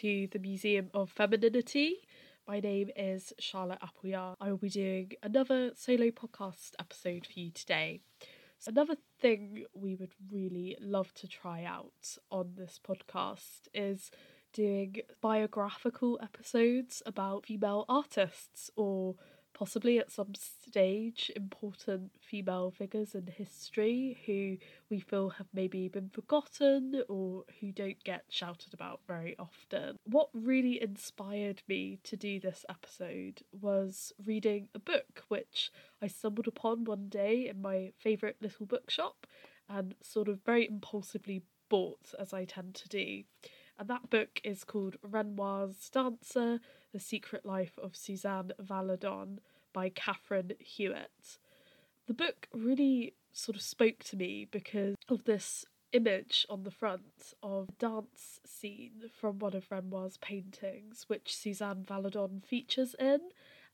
To the Museum of Femininity. My name is Charlotte Appleyard. I will be doing another solo podcast episode for you today. So another thing we would really love to try out on this podcast is doing biographical episodes about female artists or possibly at some stage important female figures in history who we feel have maybe been forgotten or who don't get shouted about very often. What really inspired me to do this episode was reading a book which I stumbled upon one day in my favourite little bookshop and sort of very impulsively bought as I tend to do. And that book is called Renoir's Dancer The Secret Life of Suzanne Valadon by Catherine Hewitt. The book really sort of spoke to me because of this image on the front of a dance scene from one of Renoir's paintings, which Suzanne Valadon features in.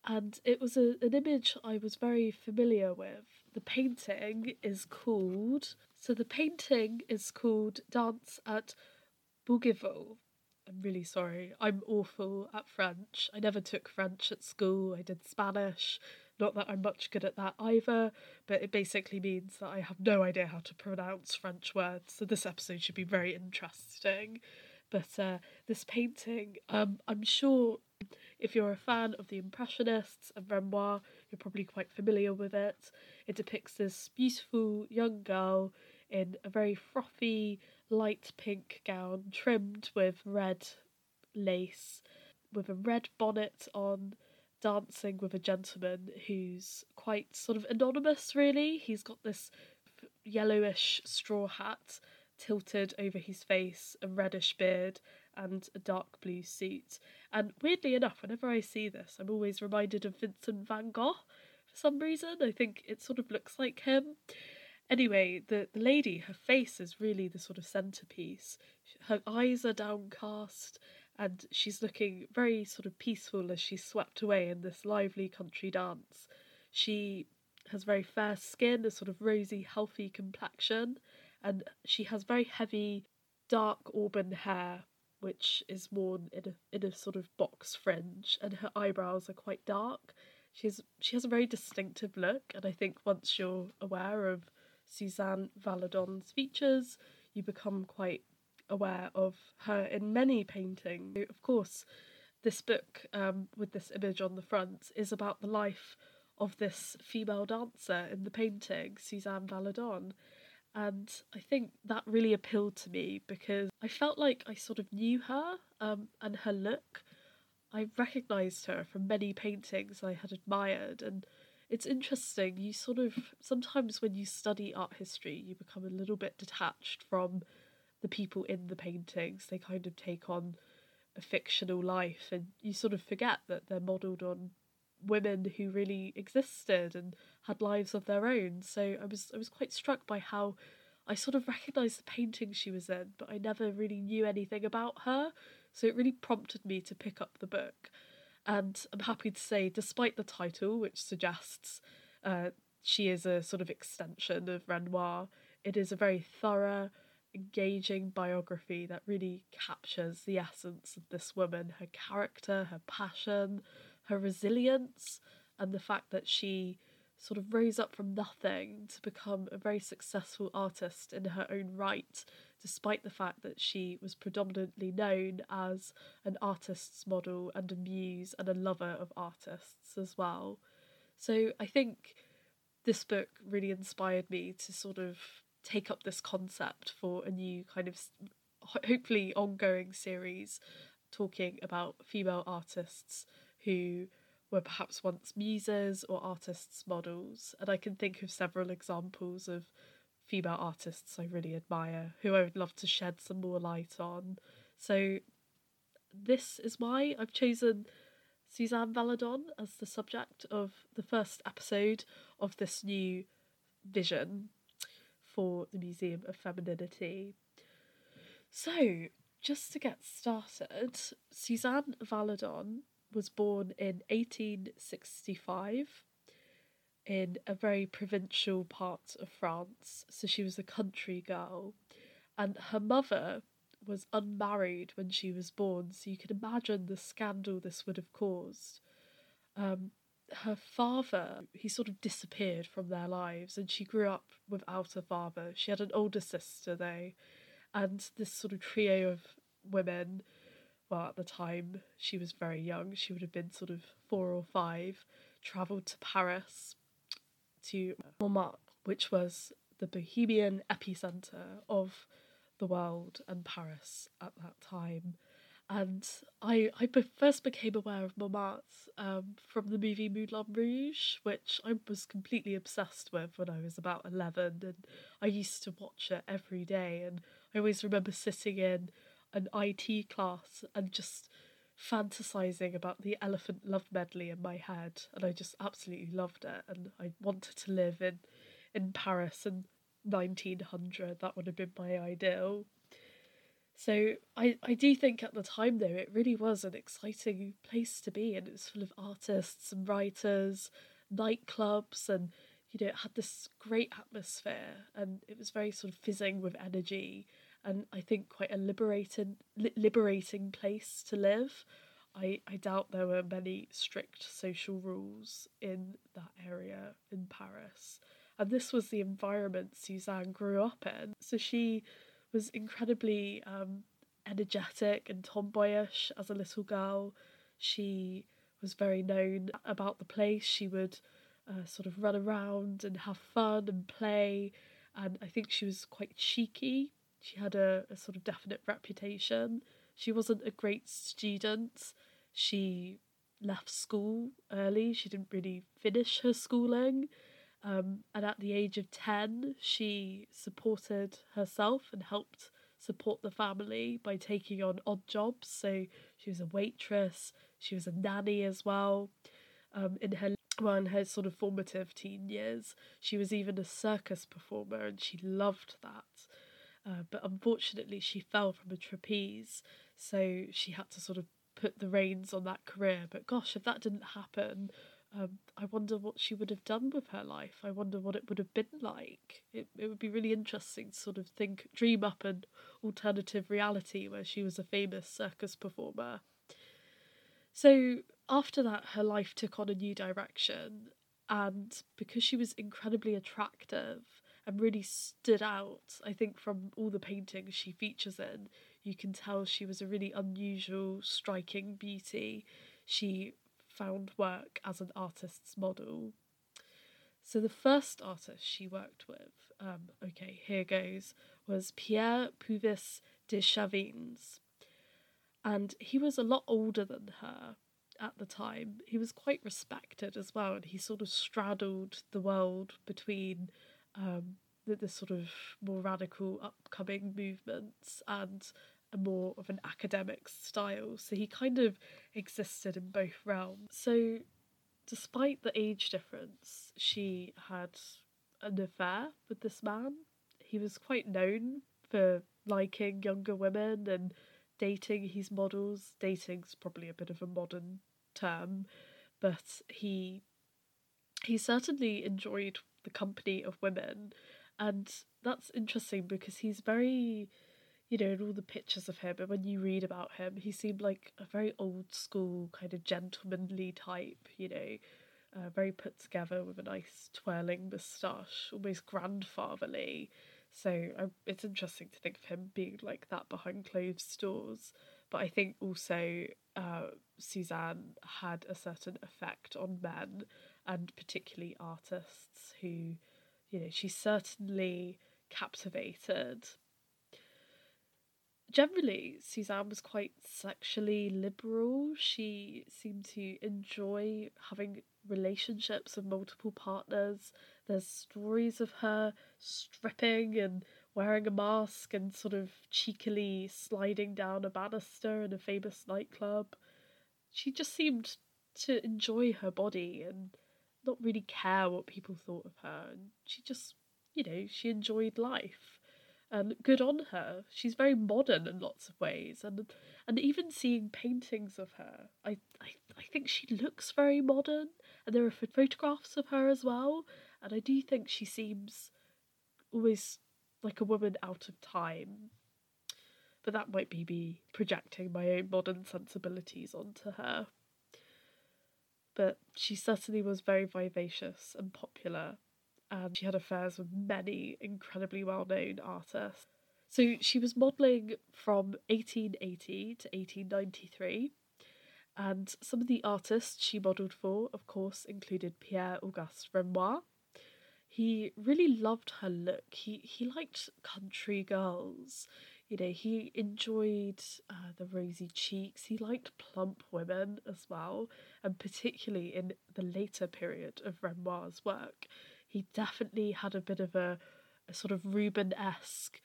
And it was a, an image I was very familiar with. The painting is called, so the painting is called Dance at Bougival, I'm really sorry. I'm awful at French. I never took French at school. I did Spanish. Not that I'm much good at that either, but it basically means that I have no idea how to pronounce French words. So this episode should be very interesting. But uh, this painting, um, I'm sure if you're a fan of the Impressionists and Renoir, you're probably quite familiar with it. It depicts this beautiful young girl in a very frothy, light pink gown trimmed with red lace, with a red bonnet on, dancing with a gentleman who's quite sort of anonymous, really. He's got this yellowish straw hat tilted over his face, a reddish beard, and a dark blue suit. And weirdly enough, whenever I see this, I'm always reminded of Vincent van Gogh for some reason. I think it sort of looks like him. Anyway, the, the lady, her face is really the sort of centerpiece. Her eyes are downcast, and she's looking very sort of peaceful as she's swept away in this lively country dance. She has very fair skin, a sort of rosy, healthy complexion, and she has very heavy, dark auburn hair, which is worn in a in a sort of box fringe, and her eyebrows are quite dark. She's she has a very distinctive look, and I think once you're aware of Suzanne Valadon's features, you become quite aware of her in many paintings. Of course, this book, um, with this image on the front, is about the life of this female dancer in the painting, Suzanne Valadon. And I think that really appealed to me because I felt like I sort of knew her um, and her look. I recognised her from many paintings I had admired, and it's interesting. You sort of sometimes when you study art history, you become a little bit detached from the people in the paintings. They kind of take on a fictional life, and you sort of forget that they're modelled on women who really existed and had lives of their own. So I was I was quite struck by how I sort of recognised the painting she was in, but I never really knew anything about her. So it really prompted me to pick up the book. And I'm happy to say, despite the title, which suggests uh, she is a sort of extension of Renoir, it is a very thorough, engaging biography that really captures the essence of this woman her character, her passion, her resilience, and the fact that she sort of rose up from nothing to become a very successful artist in her own right despite the fact that she was predominantly known as an artist's model and a muse and a lover of artists as well. So I think this book really inspired me to sort of take up this concept for a new kind of hopefully ongoing series talking about female artists who were perhaps once muses or artists' models. And I can think of several examples of female artists I really admire, who I would love to shed some more light on. So, this is why I've chosen Suzanne Valadon as the subject of the first episode of this new vision for the Museum of Femininity. So, just to get started, Suzanne Valadon was born in 1865 in a very provincial part of France. So she was a country girl. And her mother was unmarried when she was born, so you can imagine the scandal this would have caused. Um, her father, he sort of disappeared from their lives, and she grew up without a father. She had an older sister, though, and this sort of trio of women. Well, at the time, she was very young, she would have been sort of four or five, travelled to Paris to Montmartre, which was the bohemian epicenter of the world and Paris at that time. And I I first became aware of Montmartre um, from the movie Moulin Rouge, which I was completely obsessed with when I was about 11. And I used to watch it every day. And I always remember sitting in an IT class and just fantasizing about the elephant love medley in my head and I just absolutely loved it and I wanted to live in in Paris in 1900 that would have been my ideal. So I, I do think at the time though it really was an exciting place to be and it was full of artists and writers nightclubs and you know it had this great atmosphere and it was very sort of fizzing with energy and I think quite a liberating li- liberating place to live. I, I doubt there were many strict social rules in that area in Paris. And this was the environment Suzanne grew up in. So she was incredibly um, energetic and tomboyish as a little girl. She was very known about the place. She would uh, sort of run around and have fun and play. And I think she was quite cheeky she had a, a sort of definite reputation. She wasn't a great student. She left school early. She didn't really finish her schooling. Um, and at the age of 10, she supported herself and helped support the family by taking on odd jobs. So she was a waitress, she was a nanny as well. Um, in her well, in her sort of formative teen years, she was even a circus performer and she loved that. Uh, but unfortunately, she fell from a trapeze, so she had to sort of put the reins on that career. But gosh, if that didn't happen, um, I wonder what she would have done with her life. I wonder what it would have been like. It it would be really interesting to sort of think, dream up an alternative reality where she was a famous circus performer. So after that, her life took on a new direction, and because she was incredibly attractive and really stood out. I think from all the paintings she features in, you can tell she was a really unusual, striking beauty. She found work as an artist's model. So the first artist she worked with, um, okay, here goes, was Pierre Puvis de Chavannes. And he was a lot older than her at the time. He was quite respected as well, and he sort of straddled the world between um, the, the sort of more radical upcoming movements and a more of an academic style. So he kind of existed in both realms. So despite the age difference, she had an affair with this man. He was quite known for liking younger women and dating his models. Dating's probably a bit of a modern term, but he he certainly enjoyed the company of women. And that's interesting because he's very you know in all the pictures of him and when you read about him he seemed like a very old school kind of gentlemanly type you know uh, very put together with a nice twirling moustache almost grandfatherly. So it's interesting to think of him being like that behind closed doors. But i think also uh, suzanne had a certain effect on men and particularly artists who you know, she certainly captivated. Generally, Suzanne was quite sexually liberal. She seemed to enjoy having relationships with multiple partners. There's stories of her stripping and wearing a mask and sort of cheekily sliding down a banister in a famous nightclub. She just seemed to enjoy her body and not really care what people thought of her. And she just, you know, she enjoyed life. And good on her. She's very modern in lots of ways. And and even seeing paintings of her, I, I, I think she looks very modern. And there are photographs of her as well. And I do think she seems always like a woman out of time. but that might be me projecting my own modern sensibilities onto her. But she certainly was very vivacious and popular, and she had affairs with many incredibly well known artists. So she was modelling from 1880 to 1893, and some of the artists she modelled for, of course, included Pierre Auguste Renoir. He really loved her look. He he liked country girls. You know, he enjoyed uh, the rosy cheeks. He liked plump women as well, and particularly in the later period of Renoir's work, he definitely had a bit of a, a sort of Rubens esque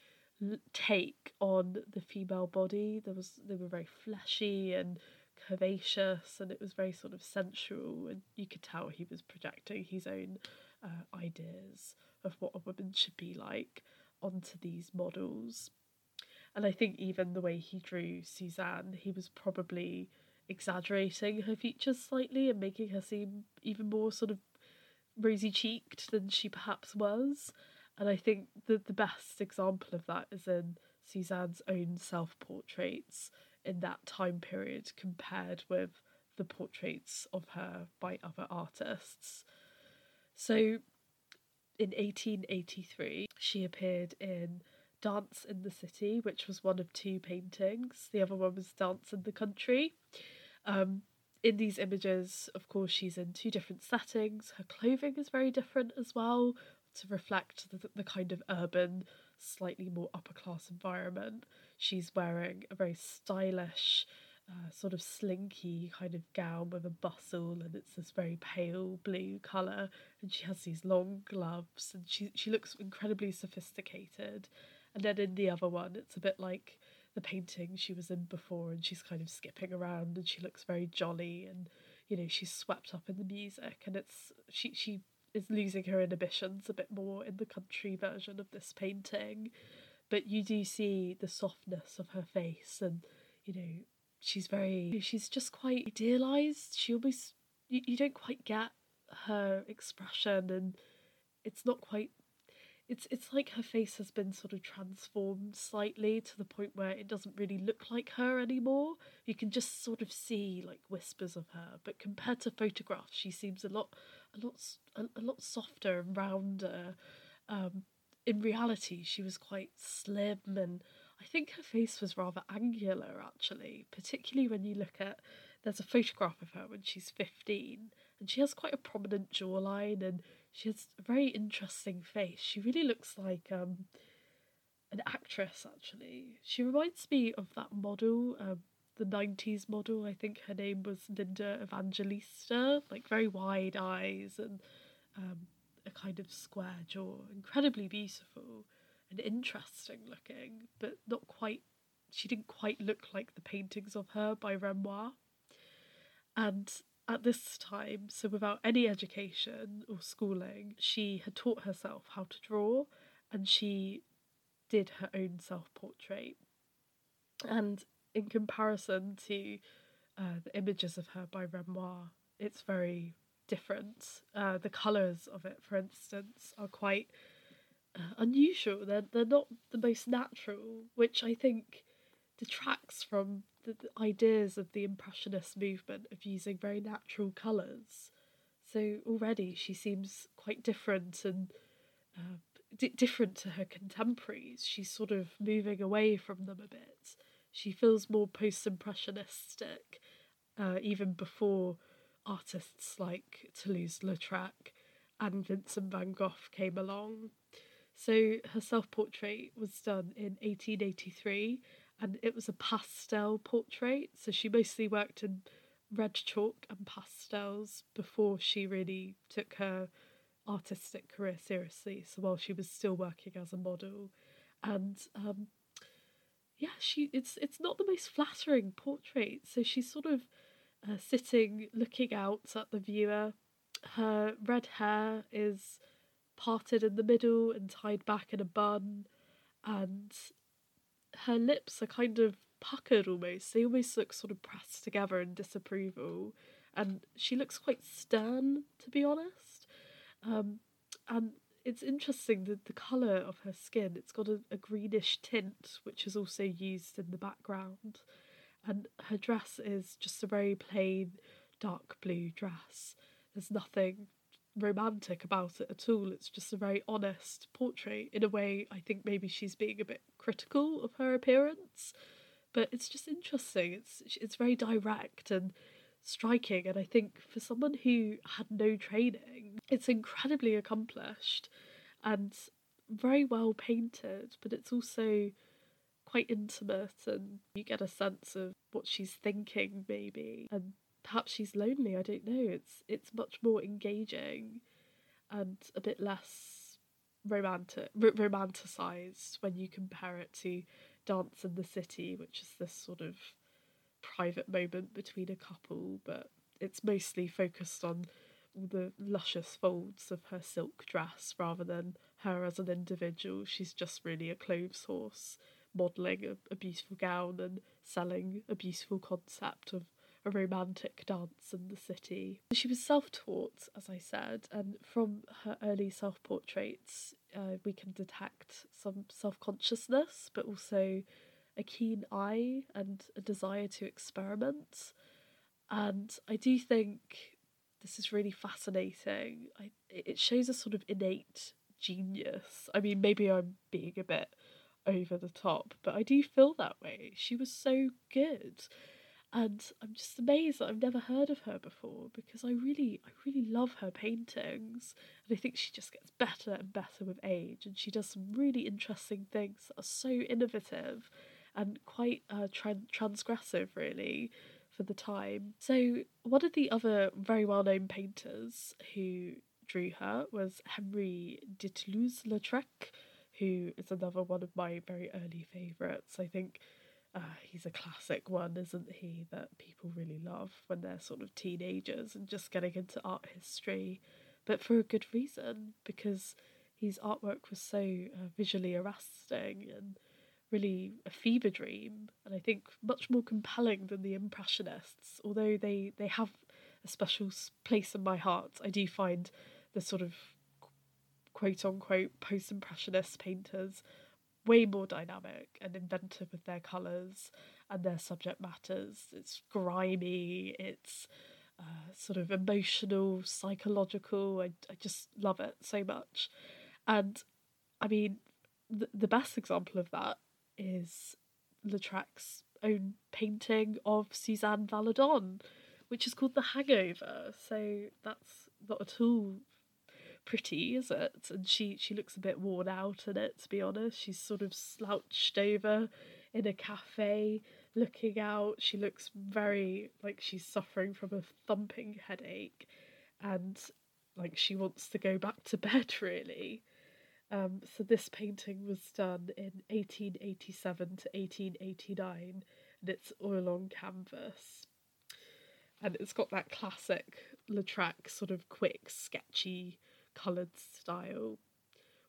take on the female body. There was they were very fleshy and curvaceous, and it was very sort of sensual, and you could tell he was projecting his own uh, ideas of what a woman should be like onto these models. And I think even the way he drew Suzanne, he was probably exaggerating her features slightly and making her seem even more sort of rosy cheeked than she perhaps was. And I think that the best example of that is in Suzanne's own self portraits in that time period compared with the portraits of her by other artists. So in 1883, she appeared in Dance in the City, which was one of two paintings. The other one was Dance in the Country. Um, in these images, of course, she's in two different settings. Her clothing is very different as well to reflect the, the kind of urban, slightly more upper class environment. She's wearing a very stylish, uh, sort of slinky kind of gown with a bustle, and it's this very pale blue colour. And she has these long gloves, and she she looks incredibly sophisticated. And then in the other one, it's a bit like the painting she was in before, and she's kind of skipping around, and she looks very jolly, and you know she's swept up in the music, and it's she she is losing her inhibitions a bit more in the country version of this painting. But you do see the softness of her face, and you know, she's very, she's just quite idealized. She almost, you, you don't quite get her expression, and it's not quite it's it's like her face has been sort of transformed slightly to the point where it doesn't really look like her anymore. You can just sort of see like whispers of her, but compared to photographs, she seems a lot a lot a, a lot softer and rounder. Um, in reality, she was quite slim, and I think her face was rather angular actually, particularly when you look at. There's a photograph of her when she's fifteen, and she has quite a prominent jawline and she has a very interesting face. She really looks like um, an actress, actually. She reminds me of that model, um, the 90s model. I think her name was Linda Evangelista, like very wide eyes and um, a kind of square jaw. Incredibly beautiful and interesting looking, but not quite. She didn't quite look like the paintings of her by Renoir. And at this time, so without any education or schooling, she had taught herself how to draw and she did her own self portrait. And in comparison to uh, the images of her by Renoir, it's very different. Uh, the colours of it, for instance, are quite uh, unusual. They're, they're not the most natural, which I think detracts from the, ideas of the Impressionist movement of using very natural colours. So already she seems quite different and uh, d- different to her contemporaries. She's sort of moving away from them a bit. She feels more post impressionistic, uh, even before artists like Toulouse Lautrec and Vincent van Gogh came along. So her self portrait was done in 1883 and it was a pastel portrait. So she mostly worked in red chalk and pastels before she really took her artistic career seriously. So while she was still working as a model, and um, yeah, she it's it's not the most flattering portrait. So she's sort of uh, sitting, looking out at the viewer. Her red hair is parted in the middle and tied back in a bun, and her lips are kind of puckered almost. They almost look sort of pressed together in disapproval. And she looks quite stern, to be honest. Um, and it's interesting that the colour of her skin, it's got a, a greenish tint, which is also used in the background. And her dress is just a very plain dark blue dress. There's nothing romantic about it at all. It's just a very honest portrait. In a way, I think maybe she's being a bit critical of her appearance, but it's just interesting. It's it's very direct and striking, and I think for someone who had no training, it's incredibly accomplished and very well painted. But it's also quite intimate, and you get a sense of what she's thinking, maybe, and perhaps she's lonely. I don't know. It's it's much more engaging and a bit less romantic r- romanticized when you compare it to Dance in the City, which is this sort of private moment between a couple, but it's mostly focused on the luscious folds of her silk dress rather than her as an individual. She's just really a clothes horse, modelling a, a beautiful gown and selling a beautiful concept of a romantic dance in the city. She was self taught, as I said, and from her early self portraits, uh, we can detect some self consciousness, but also a keen eye and a desire to experiment. And I do think this is really fascinating. I, it shows a sort of innate genius. I mean, maybe I'm being a bit over the top, but I do feel that way. She was so good and I'm just amazed that I've never heard of her before because I really, I really love her paintings, and I think she just gets better and better with age, and she does some really interesting things that are so innovative and quite uh, tra- transgressive, really, for the time. So one of the other very well-known painters who drew her was Henri de Toulouse-Lautrec, who is another one of my very early favourites. I think uh, he's a classic one, isn't he? That people really love when they're sort of teenagers and just getting into art history, but for a good reason because his artwork was so uh, visually arresting and really a fever dream, and I think much more compelling than the Impressionists. Although they they have a special place in my heart, I do find the sort of quote unquote post Impressionist painters way more dynamic and inventive with their colours and their subject matters. It's grimy, it's uh, sort of emotional, psychological. I, I just love it so much. And I mean, the, the best example of that is Lautrec's own painting of Suzanne Valadon, which is called The Hangover. So that's not at all pretty, is it? And she she looks a bit worn out in it, to be honest. She's sort of slouched over in a cafe, looking out. She looks very like she's suffering from a thumping headache, and like she wants to go back to bed, really. Um, so this painting was done in 1887 to 1889, and it's oil on canvas. And it's got that classic Lautrec sort of quick, sketchy coloured style,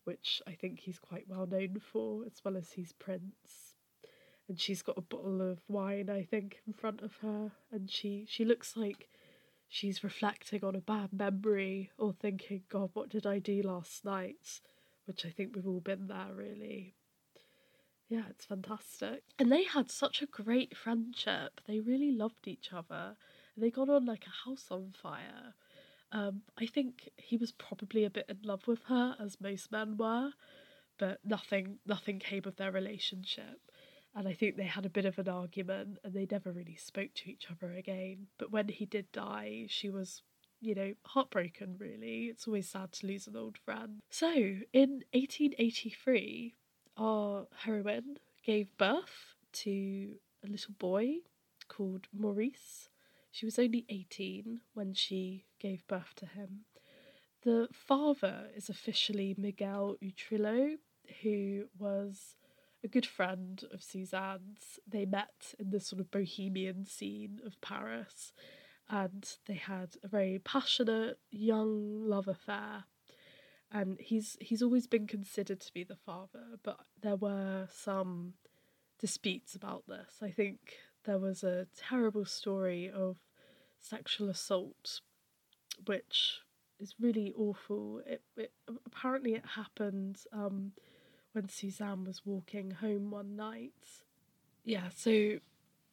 which I think he's quite well known for, as well as his prints. And she's got a bottle of wine, I think, in front of her, and she she looks like she's reflecting on a bad memory or thinking, God, what did I do last night? Which I think we've all been there, really. Yeah, it's fantastic. And they had such a great friendship. They really loved each other. And they got on like a house on fire. Um, I think he was probably a bit in love with her, as most men were, but nothing nothing came of their relationship. And I think they had a bit of an argument and they never really spoke to each other again. But when he did die, she was, you know, heartbroken, really. It's always sad to lose an old friend. So, in 1883, our heroine gave birth to a little boy called Maurice. She was only 18 when she gave birth to him. The father is officially Miguel Utrillo, who was a good friend of Suzanne's. They met in the sort of bohemian scene of Paris and they had a very passionate young love affair. And he's he's always been considered to be the father, but there were some disputes about this. I think there was a terrible story of sexual assault, which is really awful. It, it apparently it happened um, when Suzanne was walking home one night. Yeah, so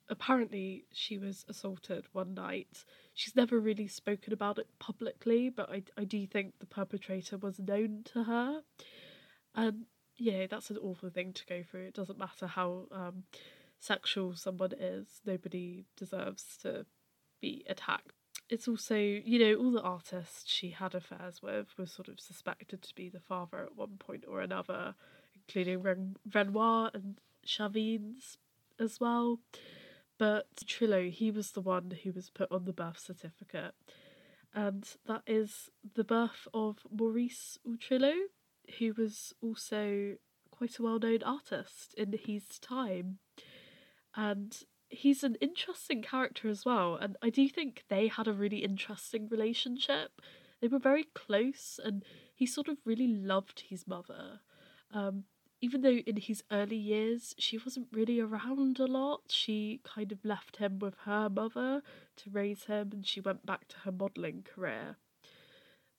apparently she was assaulted one night. She's never really spoken about it publicly, but I, I do think the perpetrator was known to her. And yeah, that's an awful thing to go through. It doesn't matter how um, sexual someone is, nobody deserves to be attacked. It's also, you know, all the artists she had affairs with were sort of suspected to be the father at one point or another, including Ren- Renoir and Chavines as well. But Trillo, he was the one who was put on the birth certificate. And that is the birth of Maurice Utrillo, who was also quite a well known artist in his time. And he's an interesting character as well. And I do think they had a really interesting relationship. They were very close, and he sort of really loved his mother. Um, even though in his early years she wasn't really around a lot, she kind of left him with her mother to raise him and she went back to her modelling career.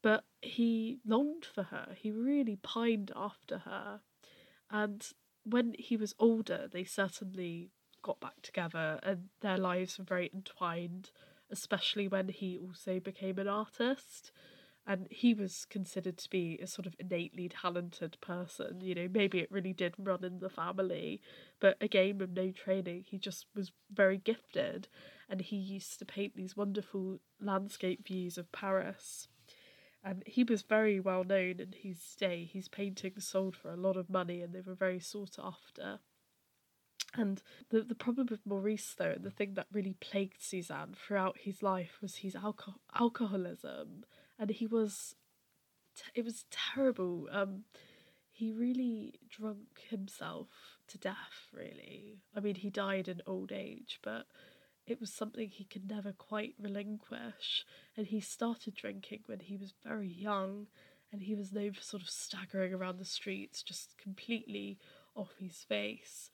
But he longed for her, he really pined after her. And when he was older, they certainly got back together and their lives were very entwined, especially when he also became an artist and he was considered to be a sort of innately talented person. You know, maybe it really did run in the family, but again, with no training, he just was very gifted, and he used to paint these wonderful landscape views of Paris. And he was very well known in his day. His paintings sold for a lot of money, and they were very sought after. And the the problem with Maurice, though, the thing that really plagued Suzanne throughout his life was his alco- alcoholism. And he was it was terrible. Um he really drunk himself to death really. I mean he died in old age but it was something he could never quite relinquish. And he started drinking when he was very young and he was known for sort of staggering around the streets just completely off his face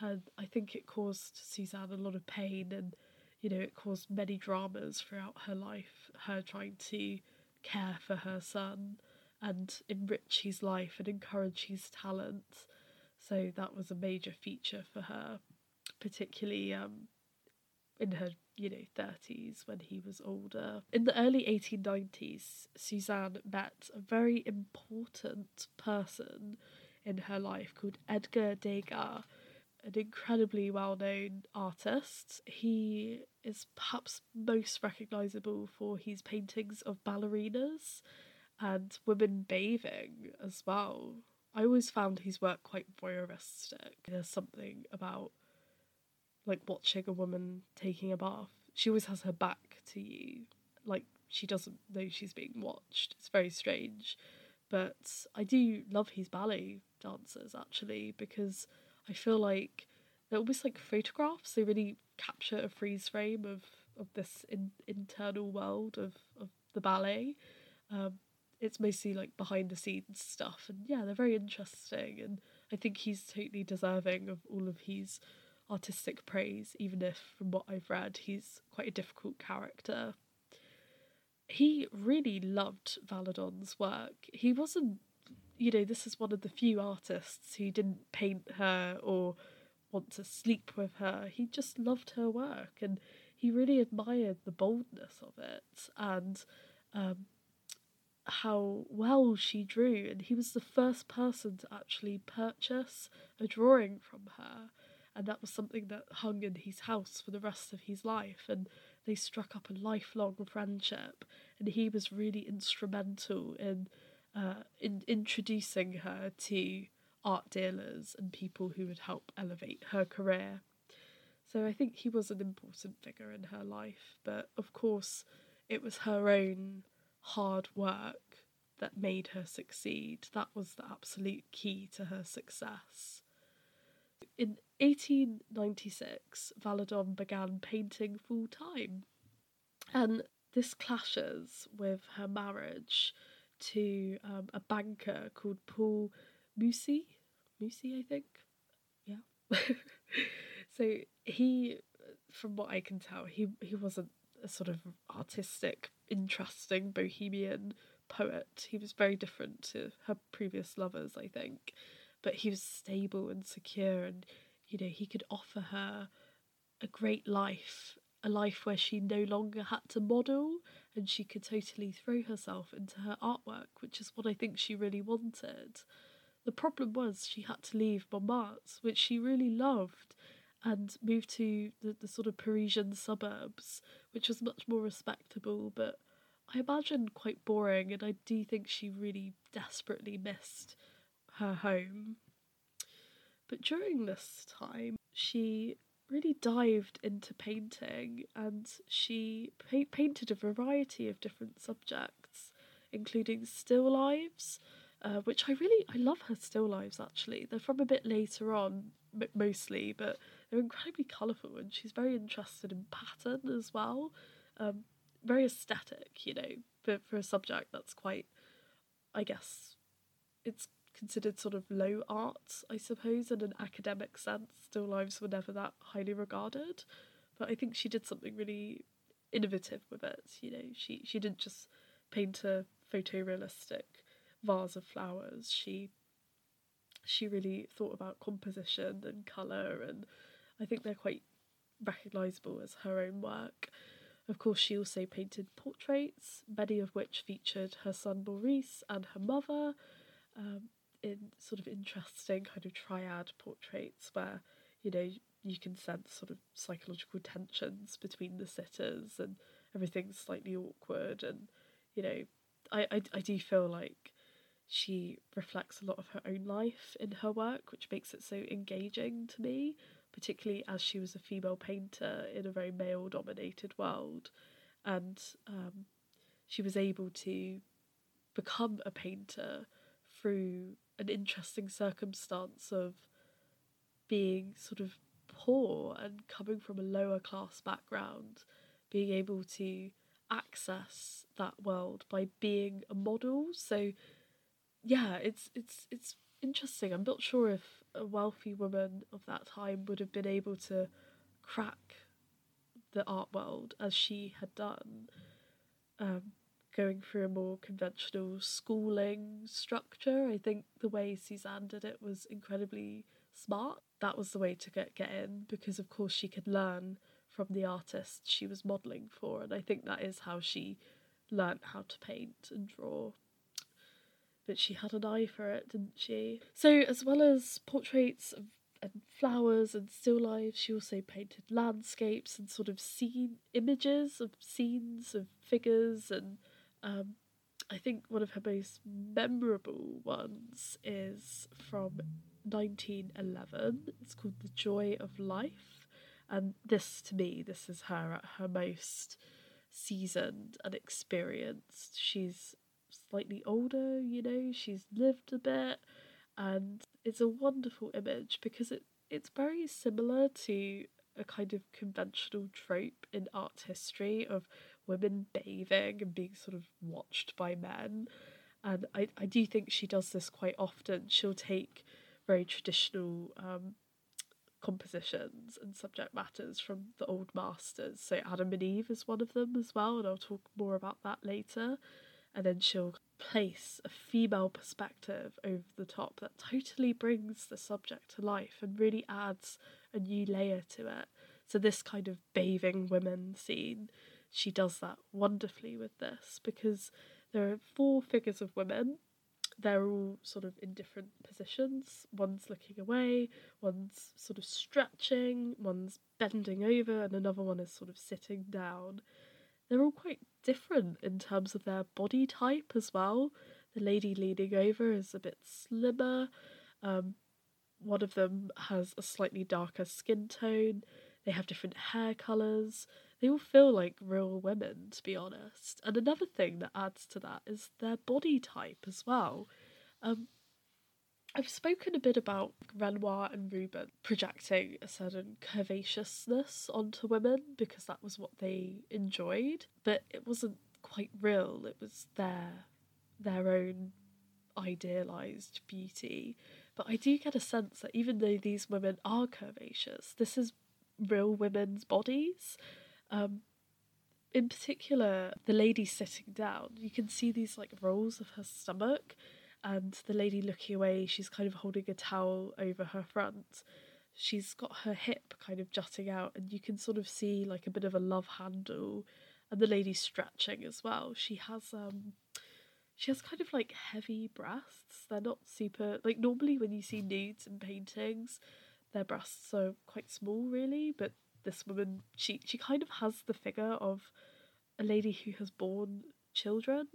and i think it caused suzanne a lot of pain and you know it caused many dramas throughout her life her trying to care for her son and enrich his life and encourage his talents. So that was a major feature for her, particularly um, in her you know 30s when he was older. In the early 1890s, Suzanne met a very important person in her life called Edgar Degas, an incredibly well known artist. He is perhaps most recognisable for his paintings of ballerinas and women bathing as well. I always found his work quite voyeuristic. There's something about like watching a woman taking a bath. She always has her back to you, like she doesn't know she's being watched. It's very strange. But I do love his ballet dancers actually because I feel like they're almost like photographs. They really capture a freeze frame of of this in, internal world of of the ballet. Um, it's mostly like behind the scenes stuff, and yeah, they're very interesting. And I think he's totally deserving of all of his artistic praise, even if from what I've read, he's quite a difficult character. He really loved Valadon's work. He wasn't, you know, this is one of the few artists who didn't paint her or want to sleep with her. He just loved her work and he really admired the boldness of it and um, how well she drew. And he was the first person to actually purchase a drawing from her. And that was something that hung in his house for the rest of his life. And they struck up a lifelong friendship. And he was really instrumental in uh, in introducing her to art dealers and people who would help elevate her career. So I think he was an important figure in her life, but of course, it was her own hard work that made her succeed. That was the absolute key to her success. In 1896, Valadon began painting full time, and this clashes with her marriage to um, a banker called Paul Musy, Musy, I think. Yeah. so he, from what I can tell, he he wasn't a sort of artistic, interesting bohemian poet. He was very different to her previous lovers, I think, but he was stable and secure, and you know he could offer her a great life, a life where she no longer had to model and she could totally throw herself into her artwork, which is what I think she really wanted. The problem was she had to leave Montmartre, which she really loved, and move to the, the sort of Parisian suburbs, which was much more respectable, but I imagine quite boring, and I do think she really desperately missed her home. But during this time, she really dived into painting and she pa- painted a variety of different subjects, including still lives. Uh, which I really I love her still lives actually. They're from a bit later on, m- mostly, but they're incredibly colourful and she's very interested in pattern as well. Um, very aesthetic, you know, for, for a subject that's quite, I guess, it's considered sort of low art, I suppose, in an academic sense. Still lives were never that highly regarded, but I think she did something really innovative with it. You know, she she didn't just paint a photorealistic vase of flowers. She she really thought about composition and colour and I think they're quite recognisable as her own work. Of course, she also painted portraits, many of which featured her son Maurice and her mother, um, in sort of interesting kind of triad portraits where, you know, you can sense sort of psychological tensions between the sitters and everything's slightly awkward. And, you know, I, I, I do feel like she reflects a lot of her own life in her work, which makes it so engaging to me particularly as she was a female painter in a very male dominated world. And um, she was able to become a painter through an interesting circumstance of being sort of poor and coming from a lower class background, being able to access that world by being a model. So yeah, it's it's it's interesting. I'm not sure if a wealthy woman of that time would have been able to crack the art world as she had done, um, going through a more conventional schooling structure. I think the way Suzanne did it was incredibly smart. That was the way to get, get in because, of course, she could learn from the artist she was modelling for, and I think that is how she learnt how to paint and draw but she had an eye for it, didn't she? So, as well as portraits of, and flowers and still lives, she also painted landscapes and sort of scene images of scenes of figures. And um, I think one of her most memorable ones is from 1911. It's called The Joy of Life. And this, to me, this is her at her most seasoned and experienced. She's slightly older, you know, she's lived a bit, and it's a wonderful image because it it's very similar to a kind of conventional trope in art history of women bathing and being sort of watched by men. And I, I do think she does this quite often. She'll take very traditional um, compositions and subject matters from the old masters. So Adam and Eve is one of them as well, and I'll talk more about that later and then she'll place a female perspective over the top that totally brings the subject to life and really adds a new layer to it. So, this kind of bathing women scene, she does that wonderfully with this because there are four figures of women. They're all sort of in different positions. One's looking away, one's sort of stretching, one's bending over, and another one is sort of sitting down they're all quite different in terms of their body type as well. The lady leaning over is a bit slimmer. Um, one of them has a slightly darker skin tone. They have different hair colours. They all feel like real women, to be honest. And another thing that adds to that is their body type as well. Um, I've spoken a bit about Renoir and Rubens projecting a certain curvaceousness onto women because that was what they enjoyed, but it wasn't quite real. It was their their own idealized beauty. But I do get a sense that even though these women are curvaceous, this is real women's bodies. Um, in particular, the lady sitting down, you can see these like rolls of her stomach, and the lady looking away, she's kind of holding a towel over her front. She's got her hip kind of jutting out, and you can sort of see like a bit of a love handle, and the lady stretching as well. She has um, she has kind of like heavy breasts. They're not super like normally when you see nudes in paintings, their breasts are quite small, really, but this woman she she kind of has the figure of a lady who has born children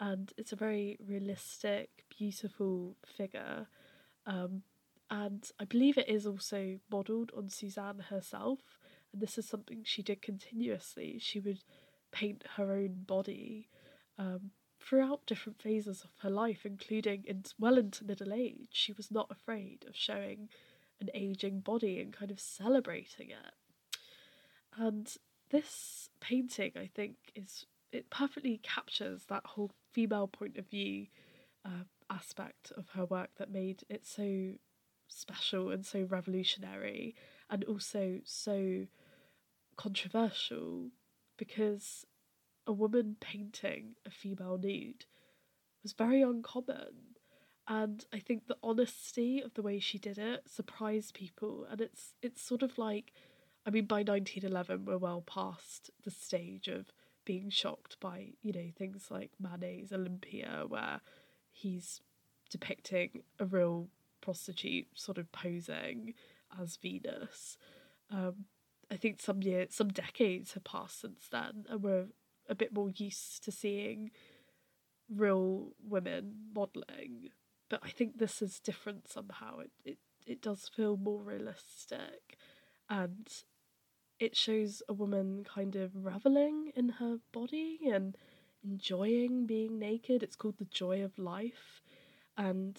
and it's a very realistic beautiful figure um, and i believe it is also modelled on suzanne herself and this is something she did continuously. She would paint her own body um, throughout different phases of her life including in well into middle age. She was not afraid of showing an aging body and kind of celebrating it. And this painting, I think, is it perfectly captures that whole female point of view uh, aspect of her work that made it so special and so revolutionary and also so controversial because a woman painting a female nude was very uncommon and I think the honesty of the way she did it surprised people. And it's it's sort of like I mean by 1911 we're well past the stage of being shocked by you know things like Manet's Olympia where he's depicting a real prostitute sort of posing as Venus. Um, I think some years some decades have passed since then and we're a bit more used to seeing real women modelling but I think this is different somehow. It it, it does feel more realistic and it shows a woman kind of reveling in her body and enjoying being naked. It's called the joy of life and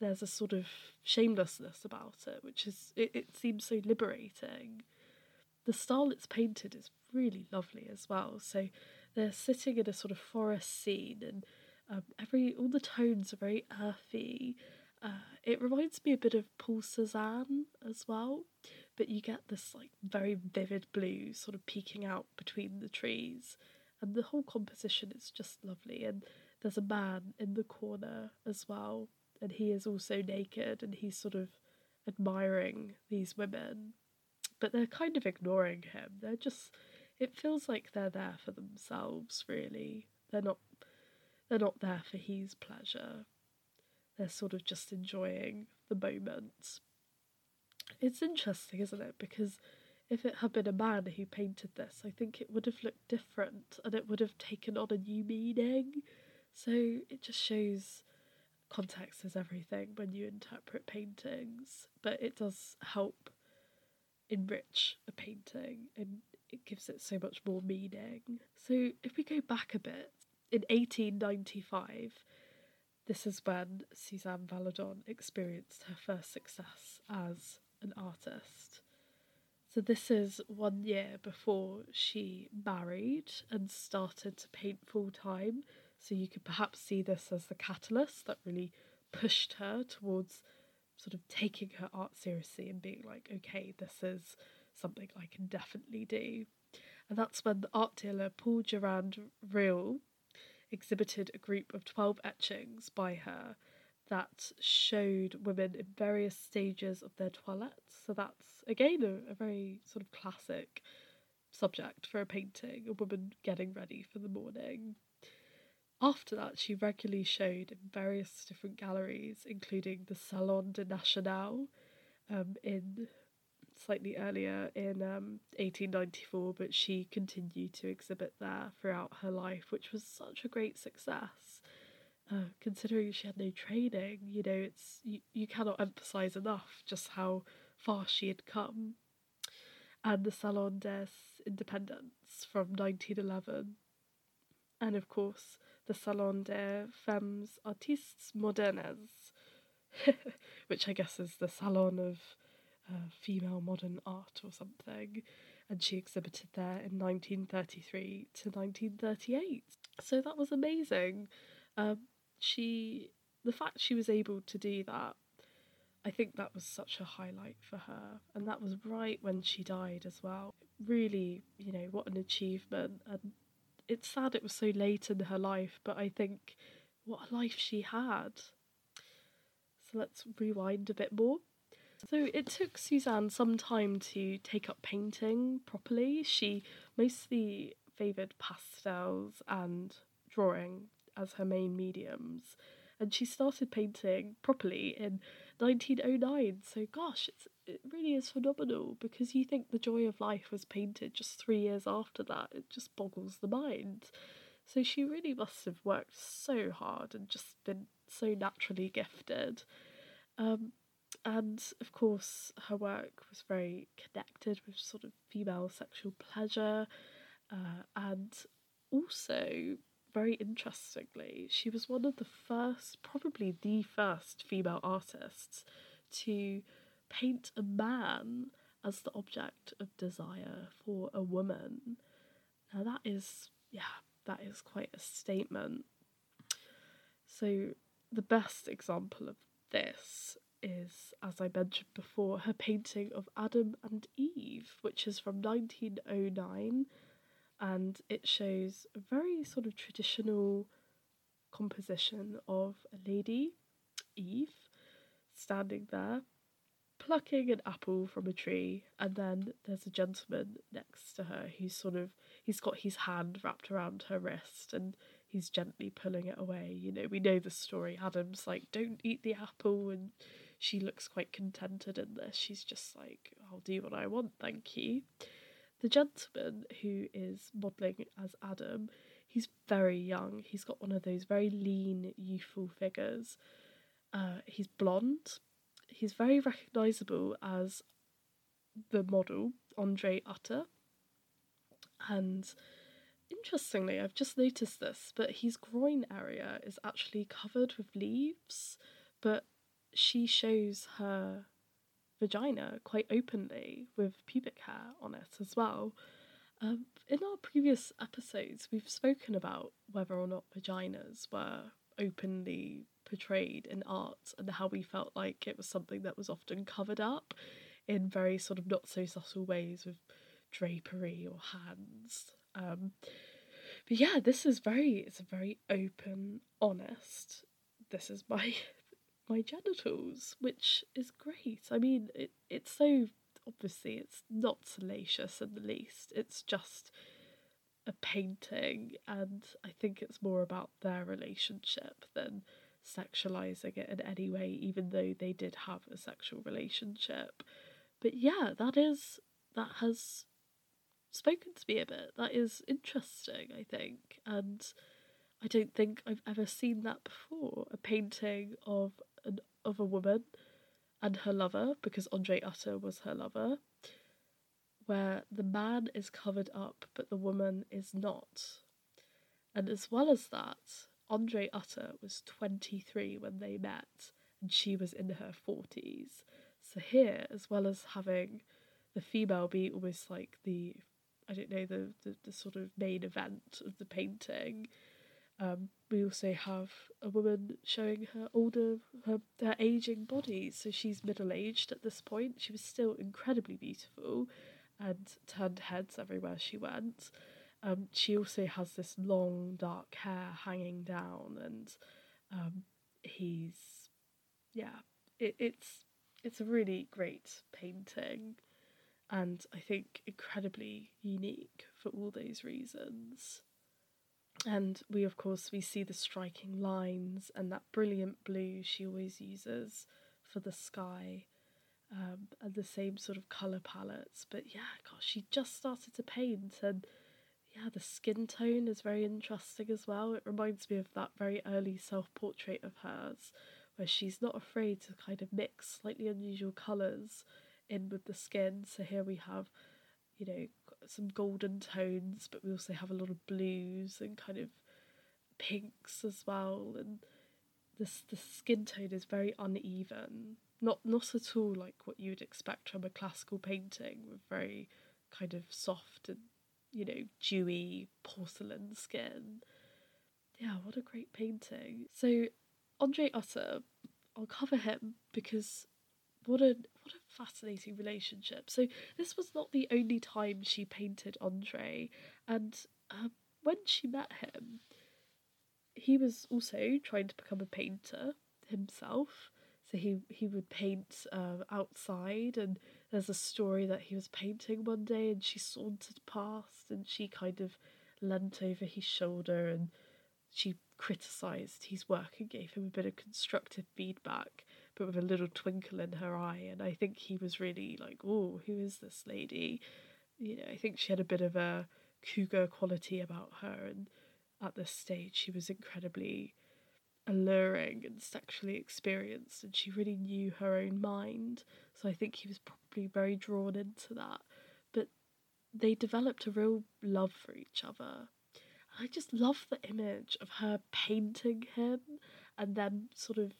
there's a sort of shamelessness about it, which is it, it seems so liberating. The style it's painted is really lovely as well. So they're sitting in a sort of forest scene and um, every all the tones are very earthy. Uh, it reminds me a bit of Paul Cézanne as well, but you get this like very vivid blue sort of peeking out between the trees, and the whole composition is just lovely. And there's a man in the corner as well, and he is also naked, and he's sort of admiring these women, but they're kind of ignoring him. They're just, it feels like they're there for themselves, really. They're not they're not there for his pleasure. They're sort of just enjoying the moment. It's interesting, isn't it? Because if it had been a man who painted this, I think it would have looked different and it would have taken on a new meaning. So it just shows context is everything when you interpret paintings, but it does help enrich a painting and it gives it so much more meaning. So if we go back a bit, in 1895, this is when Suzanne Valadon experienced her first success as an artist. So, this is one year before she married and started to paint full time. So, you could perhaps see this as the catalyst that really pushed her towards sort of taking her art seriously and being like, okay, this is something I can definitely do. And that's when the art dealer Paul Durand Real exhibited a group of 12 etchings by her that showed women in various stages of their toilettes. So that's again a, a, very sort of classic subject for a painting, a woman getting ready for the morning. After that, she regularly showed in various different galleries, including the Salon de National um, in slightly earlier in um, 1894, but she continued to exhibit there throughout her life, which was such a great success. Uh, considering she had no training, you know, it's you, you cannot emphasize enough just how far she had come. And the Salon des Indépendants from 1911, and of course the Salon des Femmes Artistes Modernes, which I guess is the salon of uh, female modern art or something, and she exhibited there in 1933 to 1938. So that was amazing. Um, she, the fact she was able to do that, I think that was such a highlight for her, and that was right when she died as well. really, you know, what an achievement. And it's sad it was so late in her life, but I think what a life she had. So let's rewind a bit more. So it took Suzanne some time to take up painting properly. She mostly favoured pastels and drawing as her main mediums, and she started painting properly in 1909. So, gosh, it's, it really is phenomenal because you think The Joy of Life was painted just three years after that. It just boggles the mind. So, she really must have worked so hard and just been so naturally gifted. Um, and of course, her work was very connected with sort of female sexual pleasure, uh, and also very interestingly, she was one of the first, probably the first female artists to paint a man as the object of desire for a woman. Now, that is, yeah, that is quite a statement. So, the best example of this is, as I mentioned before, her painting of Adam and Eve, which is from 1909 and it shows a very sort of traditional composition of a lady, Eve, standing there plucking an apple from a tree. And then there's a gentleman next to her who's sort of he's got his hand wrapped around her wrist and he's gently pulling it away. You know we know the story. Adam's like don't eat the apple and she looks quite contented in this she's just like i'll do what i want thank you the gentleman who is modelling as Adam, he's very young. He's got one of those very lean, youthful figures. Uh, he's blonde. He's very recognisable as the model, Andre Utter. And interestingly, I've just noticed this, but his groin area is actually covered with leaves, but she shows her vagina quite openly with pubic hair on it as well. Um, in our previous episodes, we've spoken about whether or not vaginas were openly portrayed in art and how we felt like it was something that was often covered up in very sort of not so subtle ways with drapery or hands. Um, but yeah, this is very, it's a very open, honest, this is my my genitals, which is great. I mean, it, it's so obviously it's not salacious in the least. It's just a painting, and I think it's more about their relationship than sexualizing it in any way, even though they did have a sexual relationship. But yeah, that is that has spoken to me a bit. That is interesting, I think, and I don't think I've ever seen that before. A painting of of a woman and her lover, because Andre Utter was her lover, where the man is covered up but the woman is not. And as well as that, Andre Utter was 23 when they met, and she was in her 40s. So here, as well as having the female be almost like the, I don't know, the, the, the sort of main event of the painting, um, we also have a woman showing her older, her, her aging body. So she's middle aged at this point. She was still incredibly beautiful and turned heads everywhere she went. Um, she also has this long dark hair hanging down, and um, he's, yeah, it, it's it's a really great painting, and I think incredibly unique for all those reasons and we of course we see the striking lines and that brilliant blue she always uses for the sky um, and the same sort of color palettes. But yeah gosh she just started to paint and yeah the skin tone is very interesting as well. It reminds me of that very early self-portrait of hers where she's not afraid to kind of mix slightly unusual colors in with the skin. So here we have you know some golden tones, but we also have a lot of blues and kind of pinks as well. And this the skin tone is very uneven, not not at all like what you would expect from a classical painting with very kind of soft and you know dewy porcelain skin. Yeah, what a great painting. So Andre Utter, I'll cover him because what a what a fascinating relationship. So this was not the only time she painted Andre, and um, when she met him, he was also trying to become a painter himself. So he he would paint um, outside, and there's a story that he was painting one day, and she sauntered past, and she kind of leant over his shoulder, and she criticised his work and gave him a bit of constructive feedback but with a little twinkle in her eye. And I think he was really like, oh, who is this lady? You know, I think she had a bit of a cougar quality about her. And at this stage, she was incredibly alluring and sexually experienced, and she really knew her own mind. So I think he was probably very drawn into that. But they developed a real love for each other. I just love the image of her painting him and then sort of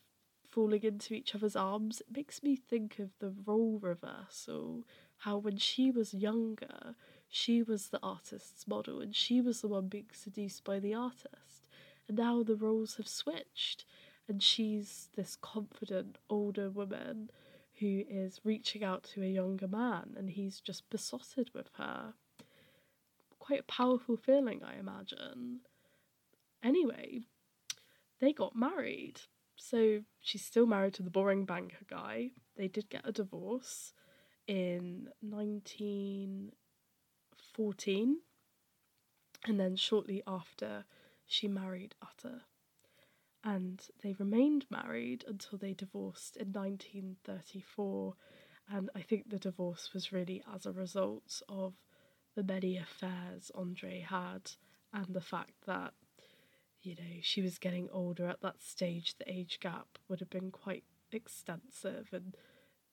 falling into each other's arms, it makes me think of the role reversal. How when she was younger, she was the artist's model and she was the one being seduced by the artist. And now the roles have switched, and she's this confident older woman who is reaching out to a younger man, and he's just besotted with her. Quite a powerful feeling, I imagine. Anyway, they got married so she's still married to the boring banker guy. They did get a divorce in 1914, and then shortly after, she married Utter. And they remained married until they divorced in 1934. And I think the divorce was really as a result of the many affairs Andre had and the fact that you know, she was getting older at that stage, the age gap would have been quite extensive, and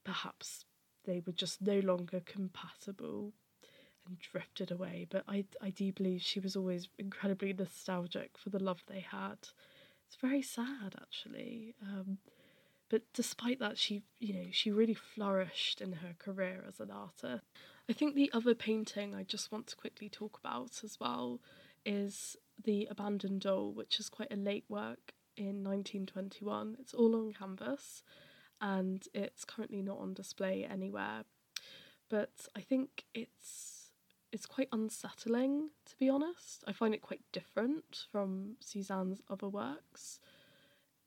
perhaps they were just no longer compatible and drifted away. But I, I do believe she was always incredibly nostalgic for the love they had. It's very sad, actually. Um, but despite that, she, you know, she really flourished in her career as an artist. I think the other painting I just want to quickly talk about as well is The Abandoned Doll, which is quite a late work in 1921. It's all on canvas and it's currently not on display anywhere. But I think it's it's quite unsettling to be honest. I find it quite different from Suzanne's other works.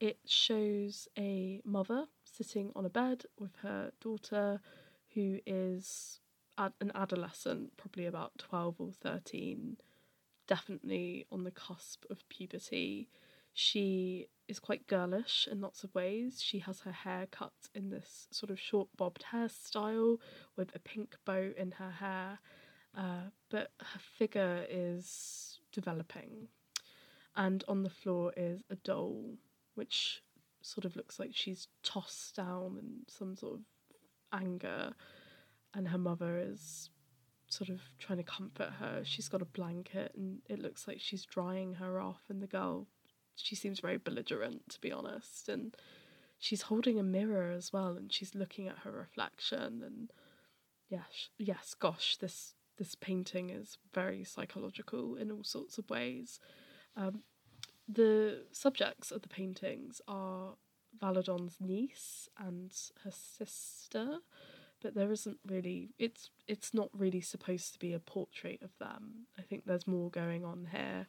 It shows a mother sitting on a bed with her daughter who is an adolescent, probably about 12 or 13, definitely on the cusp of puberty. She is quite girlish in lots of ways. She has her hair cut in this sort of short bobbed hairstyle with a pink bow in her hair, uh, but her figure is developing. And on the floor is a doll, which sort of looks like she's tossed down in some sort of anger, and her mother is sort of trying to comfort her. She's got a blanket and it looks like she's drying her off, and the girl, she seems very belligerent, to be honest. And she's holding a mirror as well, and she's looking at her reflection. And yes, yes, gosh, this this painting is very psychological in all sorts of ways. Um, the subjects of the paintings are Valadon's niece and her sister but there isn't really it's it's not really supposed to be a portrait of them. I think there's more going on here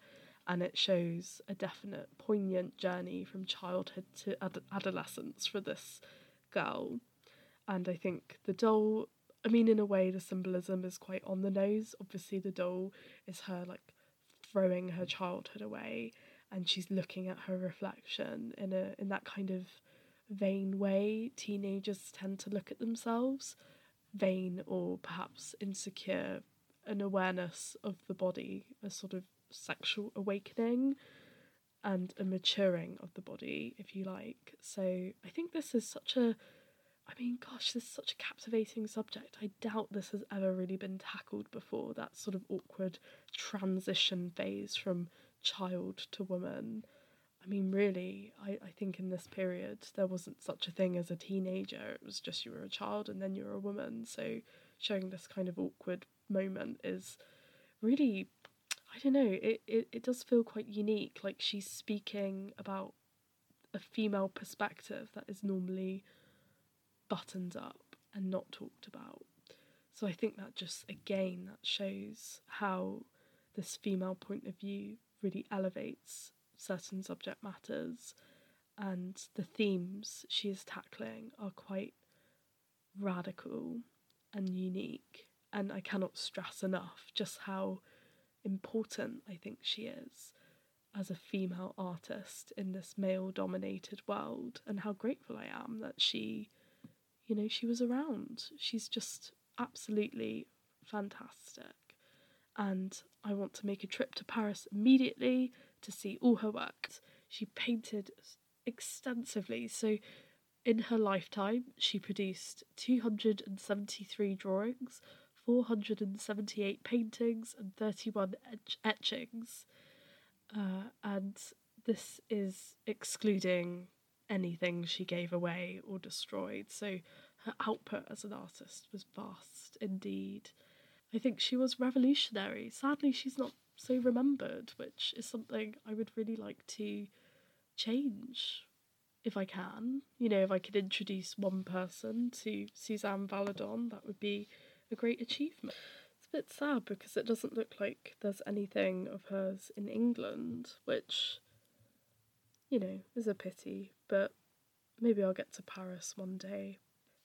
and it shows a definite poignant journey from childhood to ad- adolescence for this girl. And I think the doll I mean in a way the symbolism is quite on the nose. Obviously the doll is her like throwing her childhood away and she's looking at her reflection in a in that kind of vain way teenagers tend to look at themselves vain or perhaps insecure, an awareness of the body, a sort of sexual awakening and a maturing of the body, if you like. So I think this is such a I mean, gosh, this is such a captivating subject. I doubt this has ever really been tackled before, that sort of awkward transition phase from child to woman. I mean, really, I, I think in this period there wasn't such a thing as a teenager. It was just you were a child and then you were a woman. So showing this kind of awkward moment is really, I don't know, it, it, it does feel quite unique. Like she's speaking about a female perspective that is normally buttoned up and not talked about. So I think that just again that shows how this female point of view really elevates certain subject matters and the themes she is tackling are quite radical and unique and I cannot stress enough just how important I think she is as a female artist in this male dominated world and how grateful I am that she you know she was around. She's just absolutely fantastic. And I want to make a trip to Paris immediately to see all her work she painted extensively so in her lifetime she produced 273 drawings 478 paintings and 31 etch- etchings. Uh, and this is excluding anything she gave away or destroyed. So her output as an artist was vast indeed. I think she was revolutionary. Sadly, she's not so remembered, which is something I would really like to change if I can. You know, if I could introduce one person to Suzanne Valadon, that would be a great achievement. It's a bit sad because it doesn't look like there's anything of hers in England, which, you know, is a pity, but maybe I'll get to Paris one day.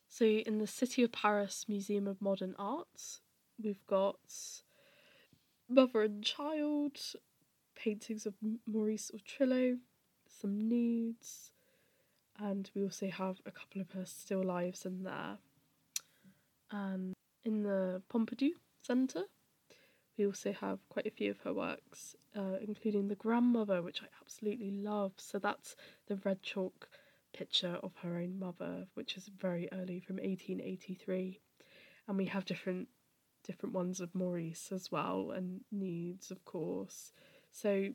So, in the City of Paris Museum of Modern Art, we've got Mother and Child, paintings of Maurice Utrillo, some nudes, and we also have a couple of her still lives in there. And in the Pompidou Centre. We also have quite a few of her works, uh, including The Grandmother, which I absolutely love. So that's the red chalk picture of her own mother, which is very early from 1883. And we have different different ones of Maurice as well, and nudes, of course. So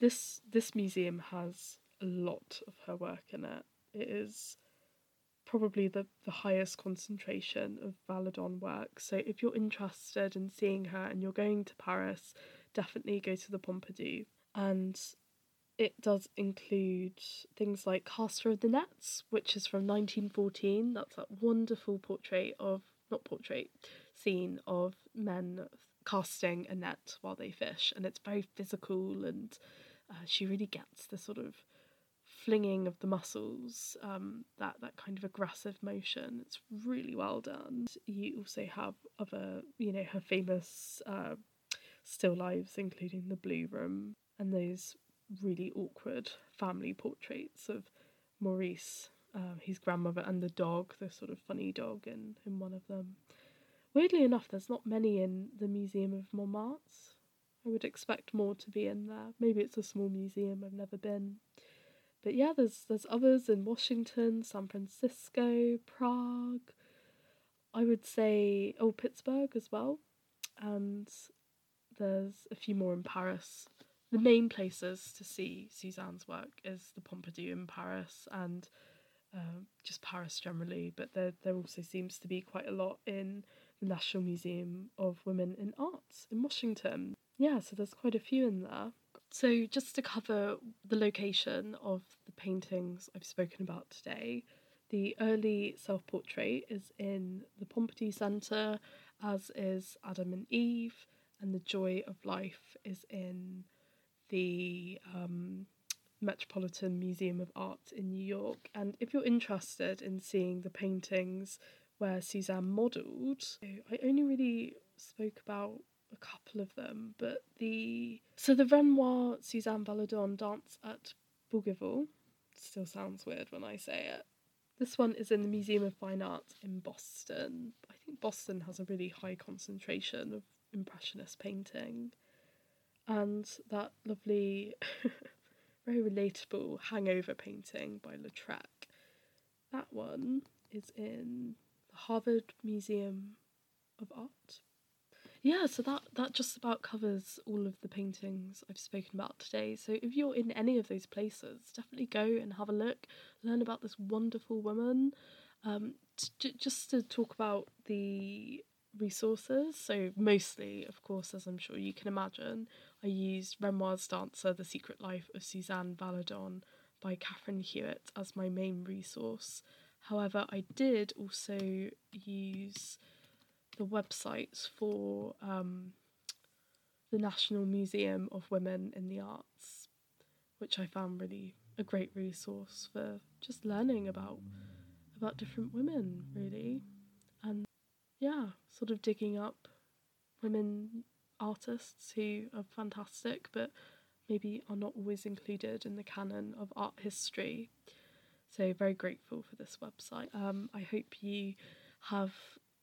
this this museum has a lot of her work in it. It is probably the, the highest concentration of Valadon work. So if you're interested in seeing her and you're going to Paris, definitely go to the Pompidou. And it does include things like Caster of the Nets, which is from 1914. That's that wonderful portrait of, not portrait, scene of men casting a net while they fish. And it's very physical and uh, she really gets the sort of flinging of the muscles, um, that that kind of aggressive motion. It's really well done. You also have other, you know, her famous uh, still lives, including the Blue Room, and those really awkward family portraits of Maurice, uh, his grandmother, and the dog, the sort of funny dog in in one of them. Weirdly enough, there's not many in the Museum of Montmartre. I would expect more to be in there. Maybe it's a small museum I've never been. But yeah, there's there's others in Washington, San Francisco, Prague. I would say oh Pittsburgh as well, and there's a few more in Paris. The main places to see Suzanne's work is the Pompidou in Paris and uh, just Paris generally, but there there also seems to be quite a lot in the National Museum of Women in Arts in Washington. Yeah, so there's quite a few in there. So, just to cover the location of the paintings I've spoken about today, the early self portrait is in the Pompidou Centre, as is Adam and Eve, and the Joy of Life is in the um, Metropolitan Museum of Art in New York. And if you're interested in seeing the paintings where Suzanne modelled, I only really spoke about a couple of them, but the so the Renoir Suzanne Valadon dance at Bougival still sounds weird when I say it. This one is in the Museum of Fine Art in Boston. I think Boston has a really high concentration of impressionist painting, and that lovely, very relatable hangover painting by Lautrec. That one is in the Harvard Museum of Art yeah, so that that just about covers all of the paintings I've spoken about today. So if you're in any of those places, definitely go and have a look, learn about this wonderful woman. Um, just to talk about the resources. So mostly, of course, as I'm sure you can imagine, I used Renoir's Dancer: The Secret Life of Suzanne Valadon by Catherine Hewitt as my main resource. However, I did also use the websites for um, the National Museum of Women in the Arts, which I found really a great resource for just learning about about different women, really, and yeah, sort of digging up women artists who are fantastic, but maybe are not always included in the canon of art history. So, very grateful for this website. Um, I hope you have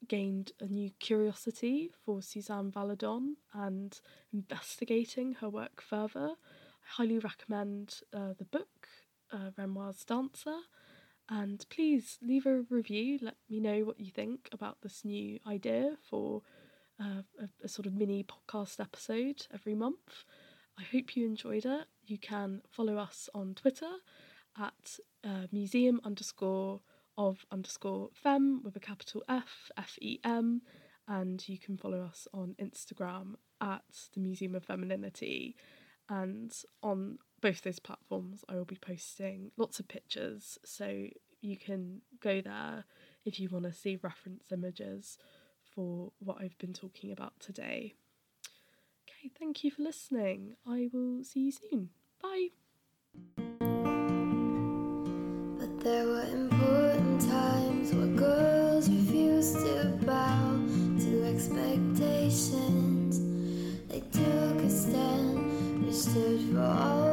gained a new curiosity for Suzanne Valadon and investigating her work further. I highly recommend uh, the book, uh, Renoir's Dancer, and please leave a review. Let me know what you think about this new idea for a, a sort of mini podcast episode every month. I hope you enjoyed it. You can follow us on Twitter at uh, museum underscore of underscore fem with a capital F, F E M, and you can follow us on Instagram at the Museum of Femininity. And on both those platforms, I will be posting lots of pictures, so you can go there if you want to see reference images for what I've been talking about today. Okay, thank you for listening. I will see you soon. Bye. But there were important times where girls refused to bow to expectations. They took a stand, stood for all.